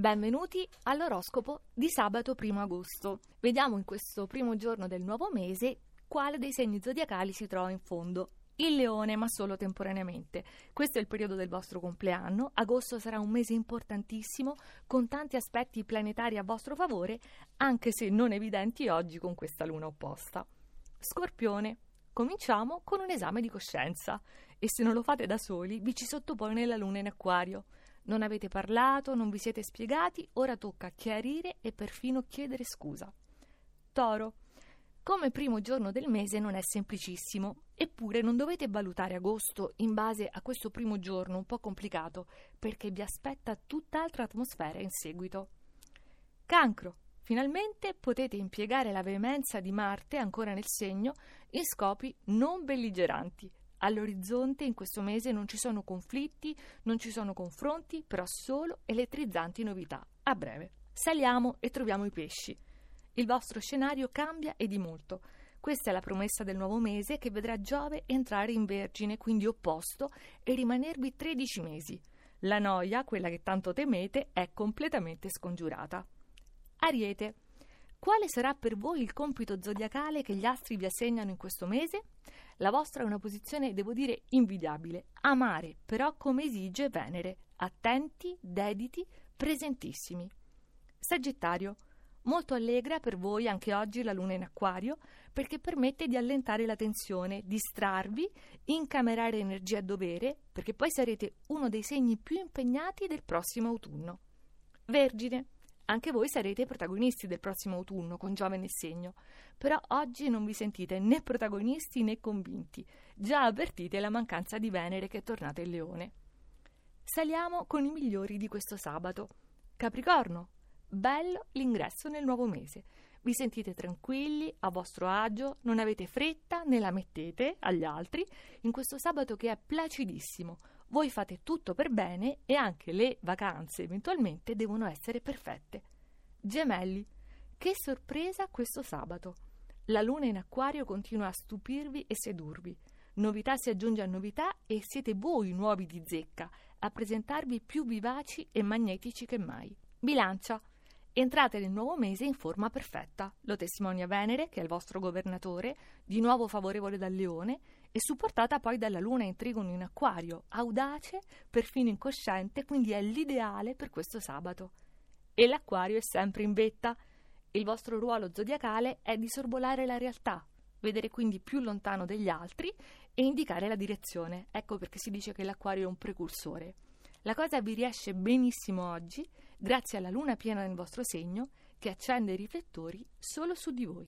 Benvenuti all'oroscopo di sabato 1 agosto. Vediamo in questo primo giorno del nuovo mese quale dei segni zodiacali si trova in fondo. Il leone, ma solo temporaneamente. Questo è il periodo del vostro compleanno. Agosto sarà un mese importantissimo, con tanti aspetti planetari a vostro favore, anche se non evidenti oggi con questa luna opposta. Scorpione. Cominciamo con un esame di coscienza e se non lo fate da soli vi ci sottopone la luna in acquario. Non avete parlato, non vi siete spiegati, ora tocca chiarire e perfino chiedere scusa. Toro. Come primo giorno del mese non è semplicissimo, eppure non dovete valutare agosto in base a questo primo giorno un po' complicato, perché vi aspetta tutt'altra atmosfera in seguito. Cancro. Finalmente potete impiegare la veemenza di Marte ancora nel segno in scopi non belligeranti All'orizzonte in questo mese non ci sono conflitti, non ci sono confronti, però solo elettrizzanti novità. A breve. Saliamo e troviamo i pesci. Il vostro scenario cambia e di molto. Questa è la promessa del nuovo mese che vedrà Giove entrare in Vergine, quindi opposto, e rimanervi 13 mesi. La noia, quella che tanto temete, è completamente scongiurata. Ariete. Quale sarà per voi il compito zodiacale che gli astri vi assegnano in questo mese? La vostra è una posizione, devo dire, invidiabile. Amare, però come esige Venere. Attenti, dediti, presentissimi. Sagittario. Molto allegra per voi anche oggi la luna in acquario perché permette di allentare la tensione, distrarvi, incamerare energia a dovere perché poi sarete uno dei segni più impegnati del prossimo autunno. Vergine. Anche voi sarete protagonisti del prossimo autunno con Giove nel segno, però oggi non vi sentite né protagonisti né convinti, già avvertite la mancanza di Venere che è tornata in Leone. Saliamo con i migliori di questo sabato. Capricorno, bello l'ingresso nel nuovo mese. Vi sentite tranquilli, a vostro agio, non avete fretta né la mettete agli altri in questo sabato che è placidissimo, voi fate tutto per bene e anche le vacanze eventualmente devono essere perfette. Gemelli, che sorpresa questo sabato! La luna in acquario continua a stupirvi e sedurvi. Novità si aggiunge a novità e siete voi nuovi di zecca a presentarvi più vivaci e magnetici che mai. Bilancia, Entrate nel nuovo mese in forma perfetta. Lo testimonia Venere, che è il vostro governatore, di nuovo favorevole dal leone, e supportata poi dalla luna in trigono in acquario, audace, perfino incosciente, quindi è l'ideale per questo sabato. E l'acquario è sempre in vetta. Il vostro ruolo zodiacale è di sorvolare la realtà, vedere quindi più lontano degli altri e indicare la direzione. Ecco perché si dice che l'acquario è un precursore. La cosa vi riesce benissimo oggi grazie alla luna piena nel vostro segno che accende i riflettori solo su di voi.